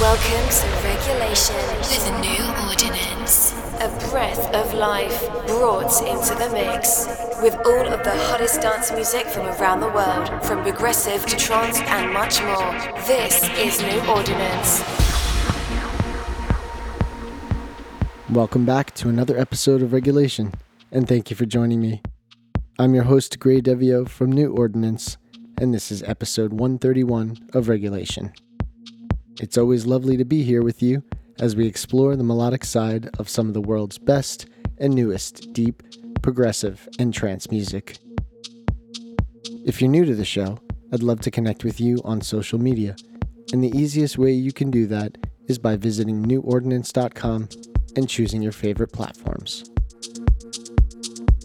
Welcome to Regulation with a new ordinance. A breath of life brought into the mix. With all of the hottest dance music from around the world, from progressive to trance and much more. This is New Ordinance. Welcome back to another episode of Regulation, and thank you for joining me. I'm your host, Gray Devio from New Ordinance, and this is episode 131 of Regulation. It's always lovely to be here with you as we explore the melodic side of some of the world's best and newest deep, progressive, and trance music. If you're new to the show, I'd love to connect with you on social media, and the easiest way you can do that is by visiting newordinance.com and choosing your favorite platforms.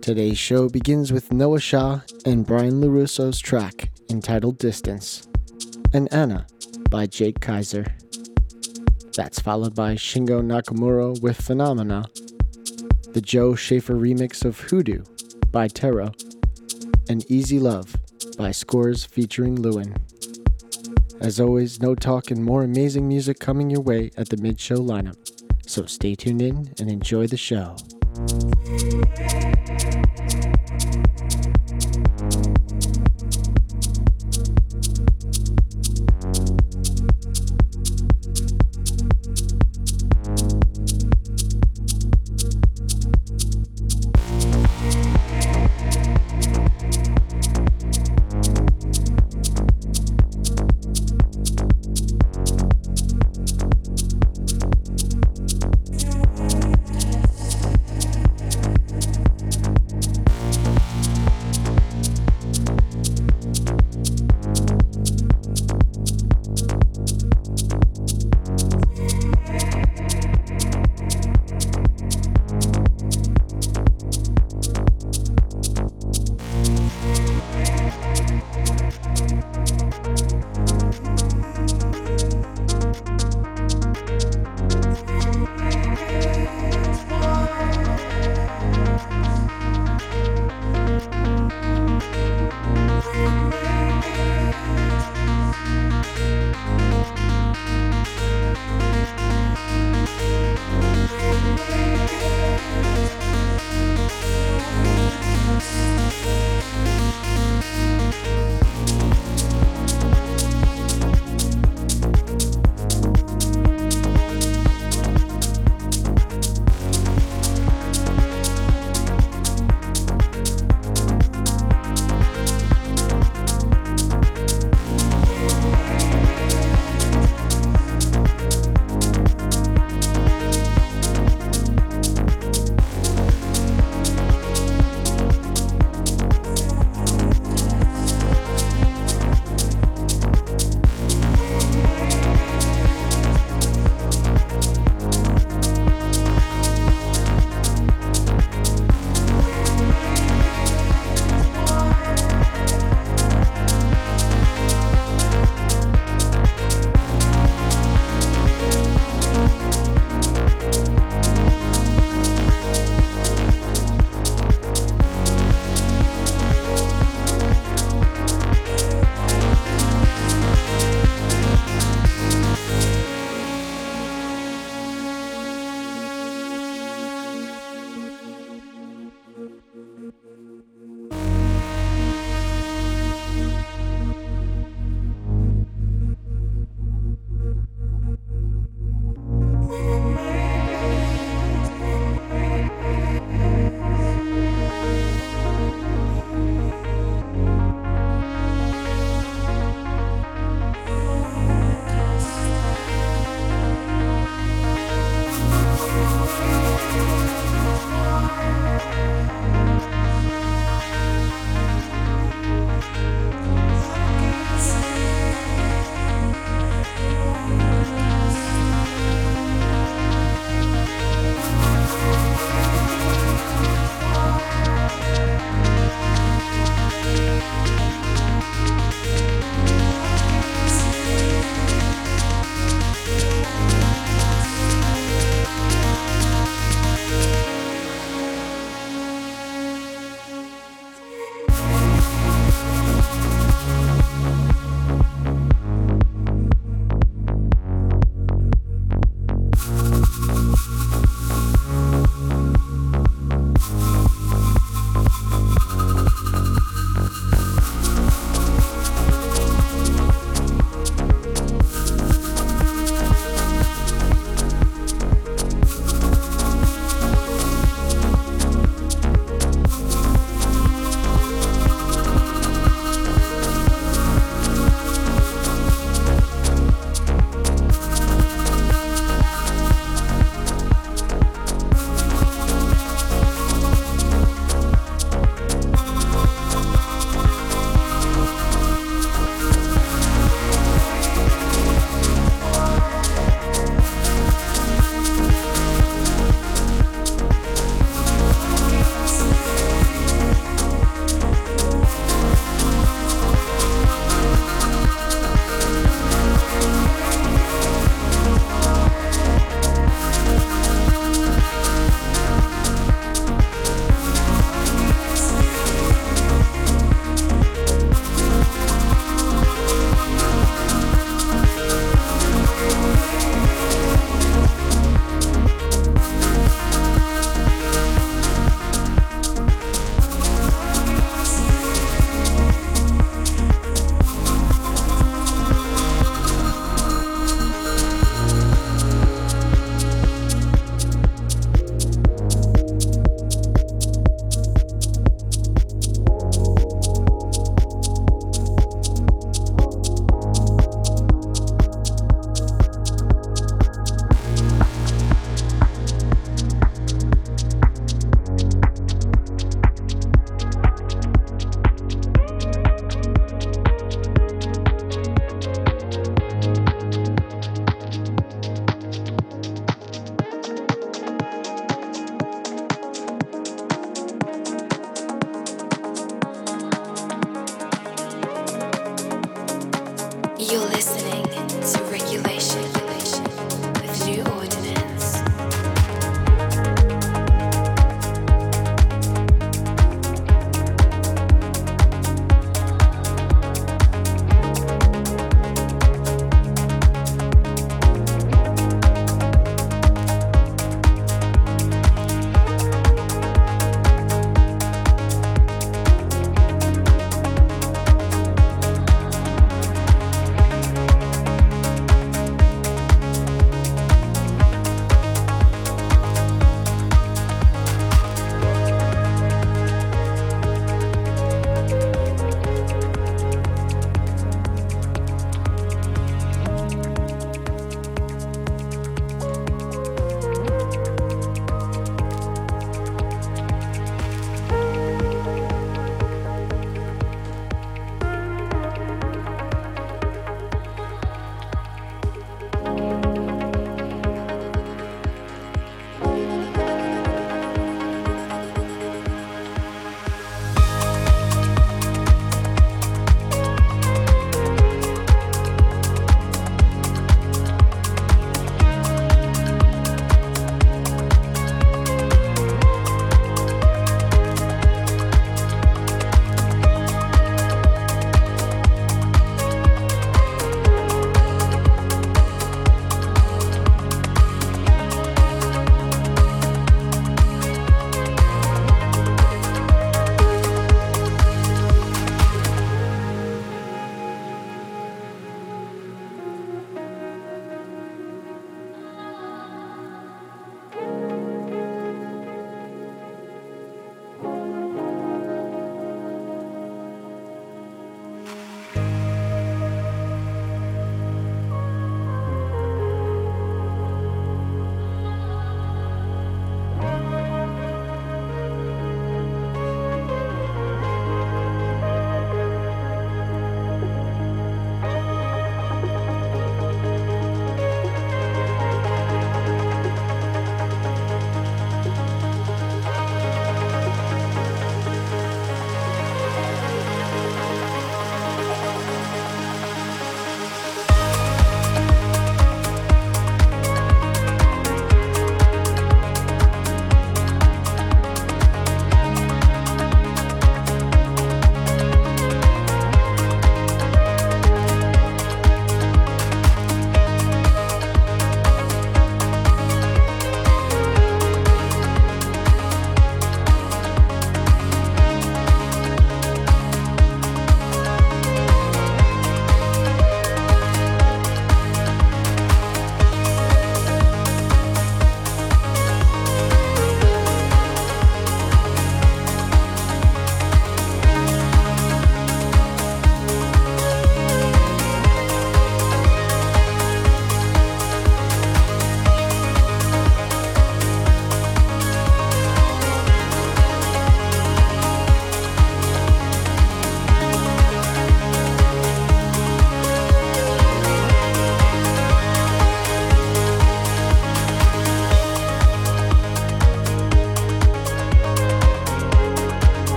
Today's show begins with Noah Shaw and Brian LaRusso's track entitled Distance, and Anna by Jake Kaiser. That's followed by Shingo Nakamura with Phenomena, the Joe Schaefer remix of Hoodoo by Taro, and Easy Love by Scores featuring Lewin. As always, no talk and more amazing music coming your way at the mid show lineup, so stay tuned in and enjoy the show. Thank you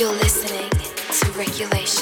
You're listening to Regulation.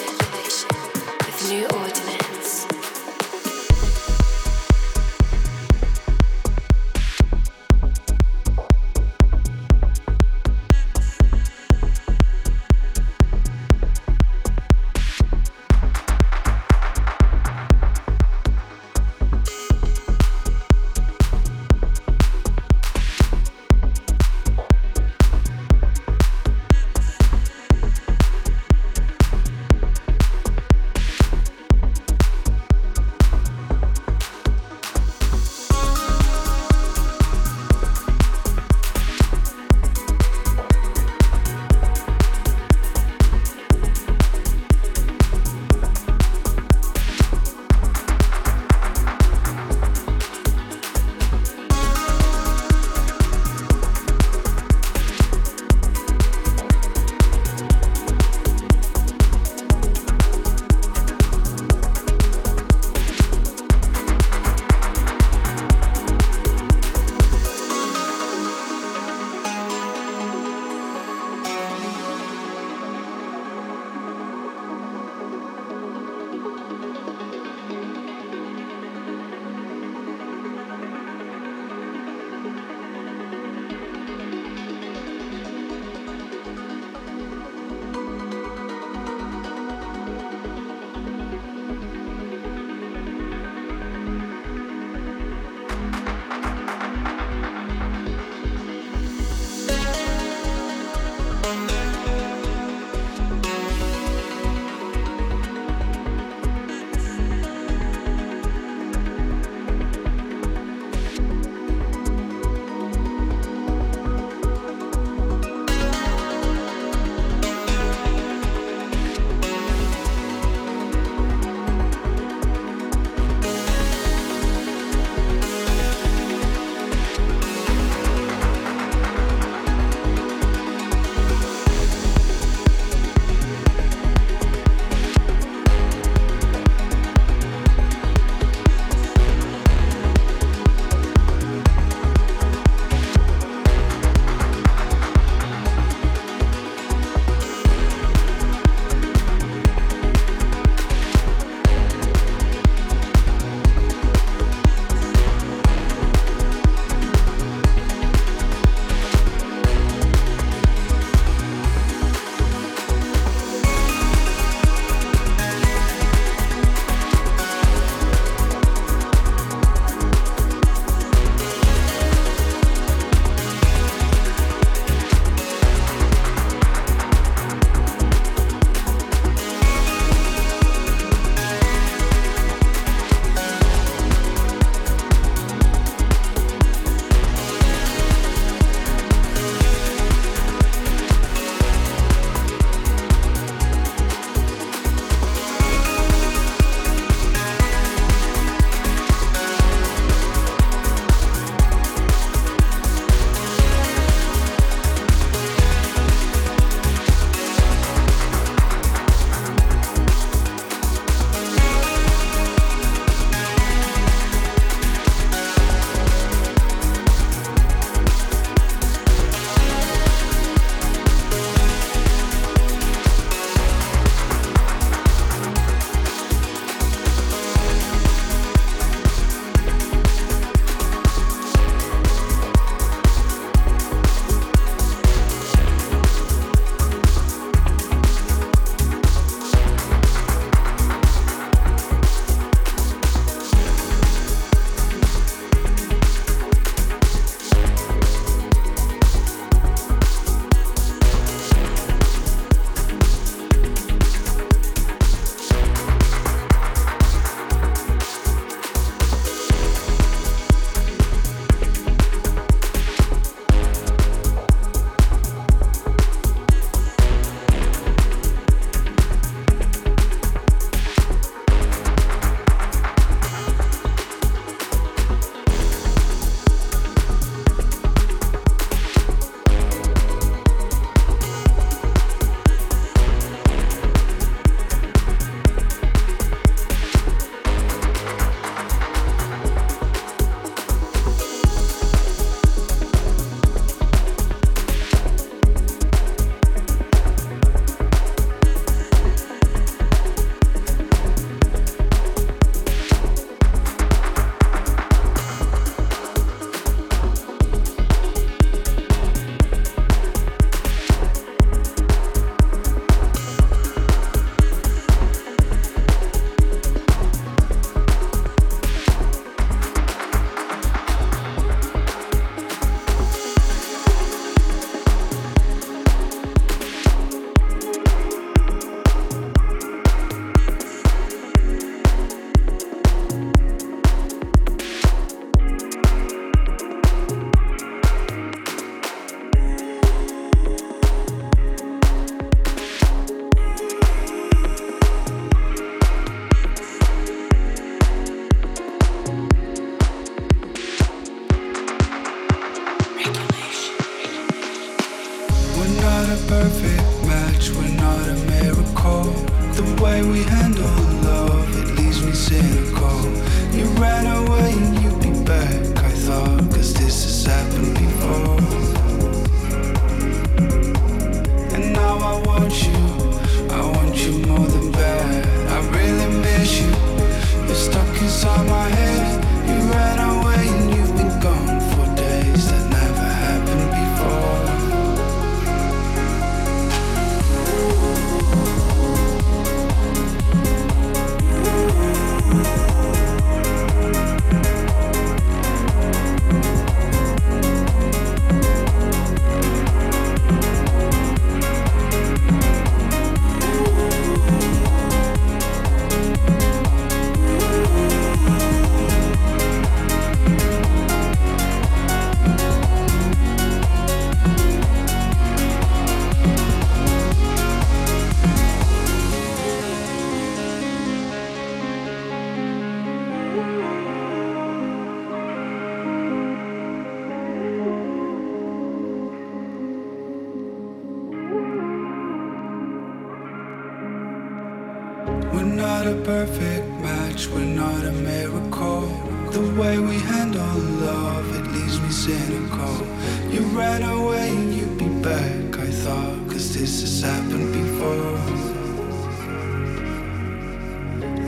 comprehend all love, it leaves me cynical. You ran away and you'd be back, I thought, cause this has happened before.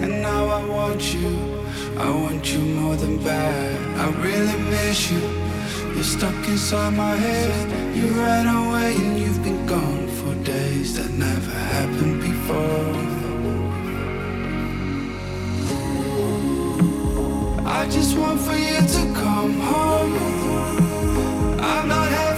And now I want you, I want you more than bad. I really miss you, you're stuck inside my head. You ran away and you've been gone for days that never happened before. I just want for you to come home. I'm not happy.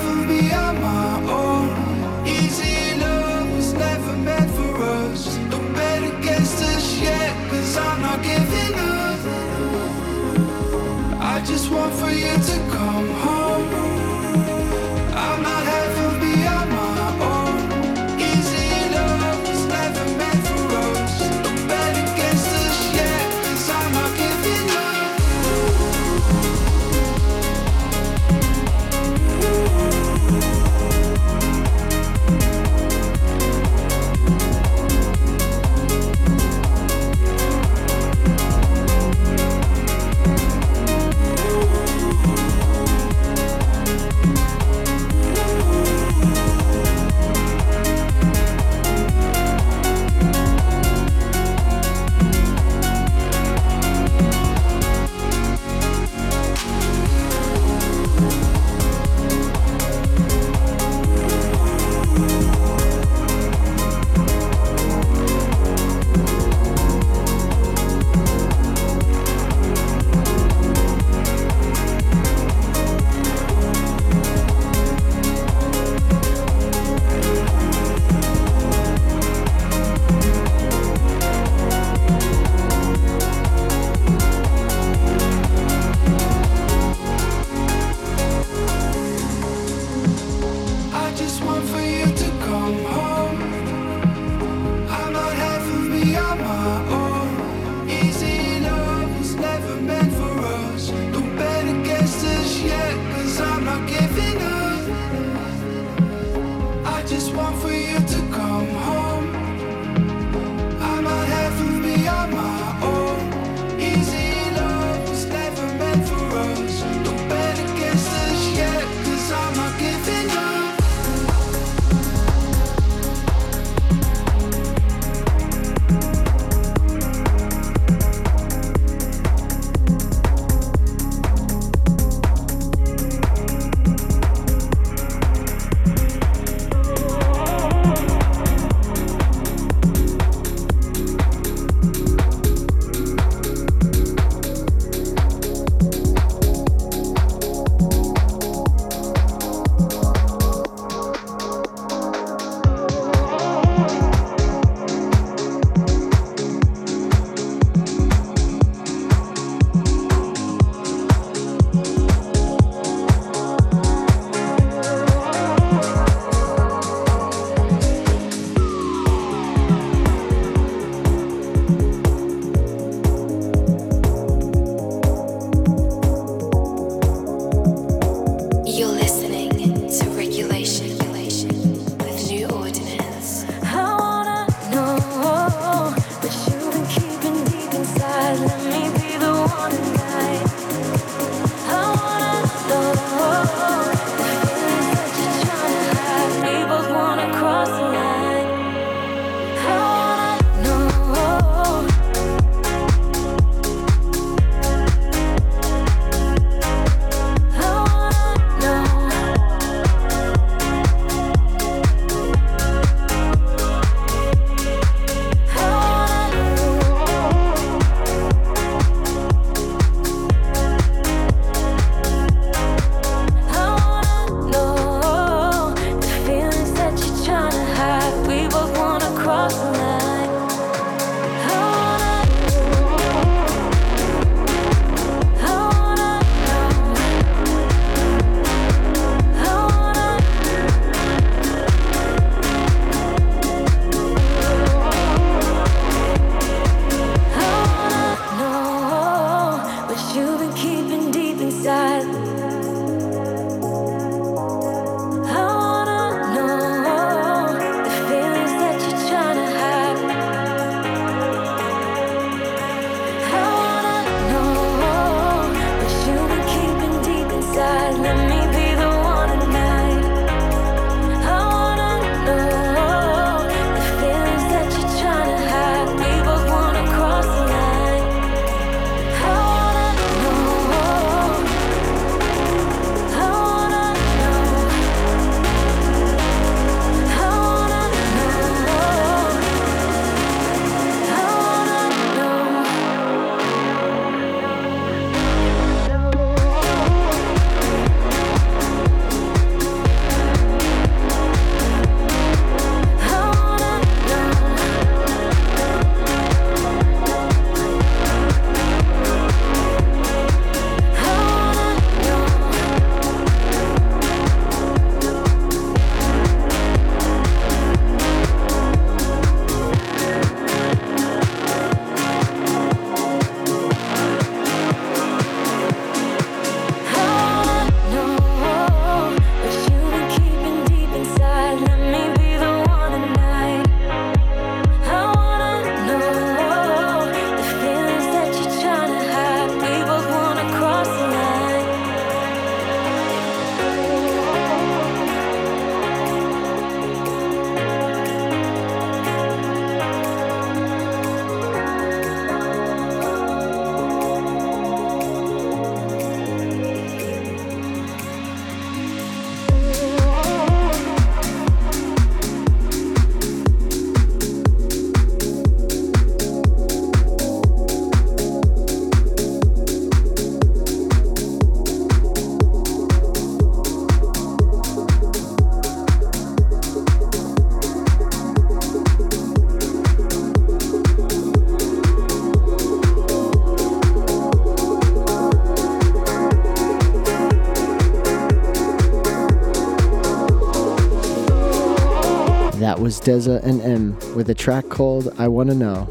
Was Deza and M with a track called I Wanna Know.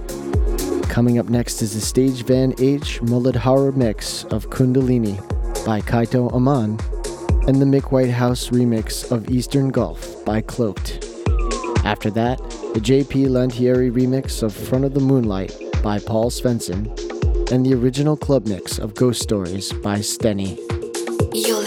Coming up next is the Stage Van H Muladhara mix of Kundalini by Kaito Aman and the Mick Whitehouse remix of Eastern Gulf by Cloaked. After that, the JP Lantieri remix of Front of the Moonlight by Paul Svensson and the original club mix of Ghost Stories by Stenny. You're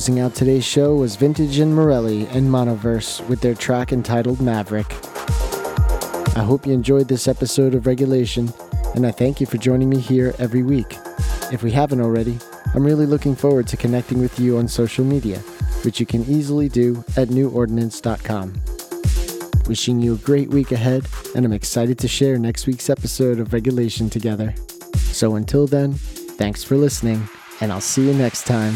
Closing out today's show was Vintage and Morelli and Monoverse with their track entitled Maverick. I hope you enjoyed this episode of Regulation, and I thank you for joining me here every week. If we haven't already, I'm really looking forward to connecting with you on social media, which you can easily do at newordinance.com. Wishing you a great week ahead, and I'm excited to share next week's episode of Regulation together. So until then, thanks for listening, and I'll see you next time.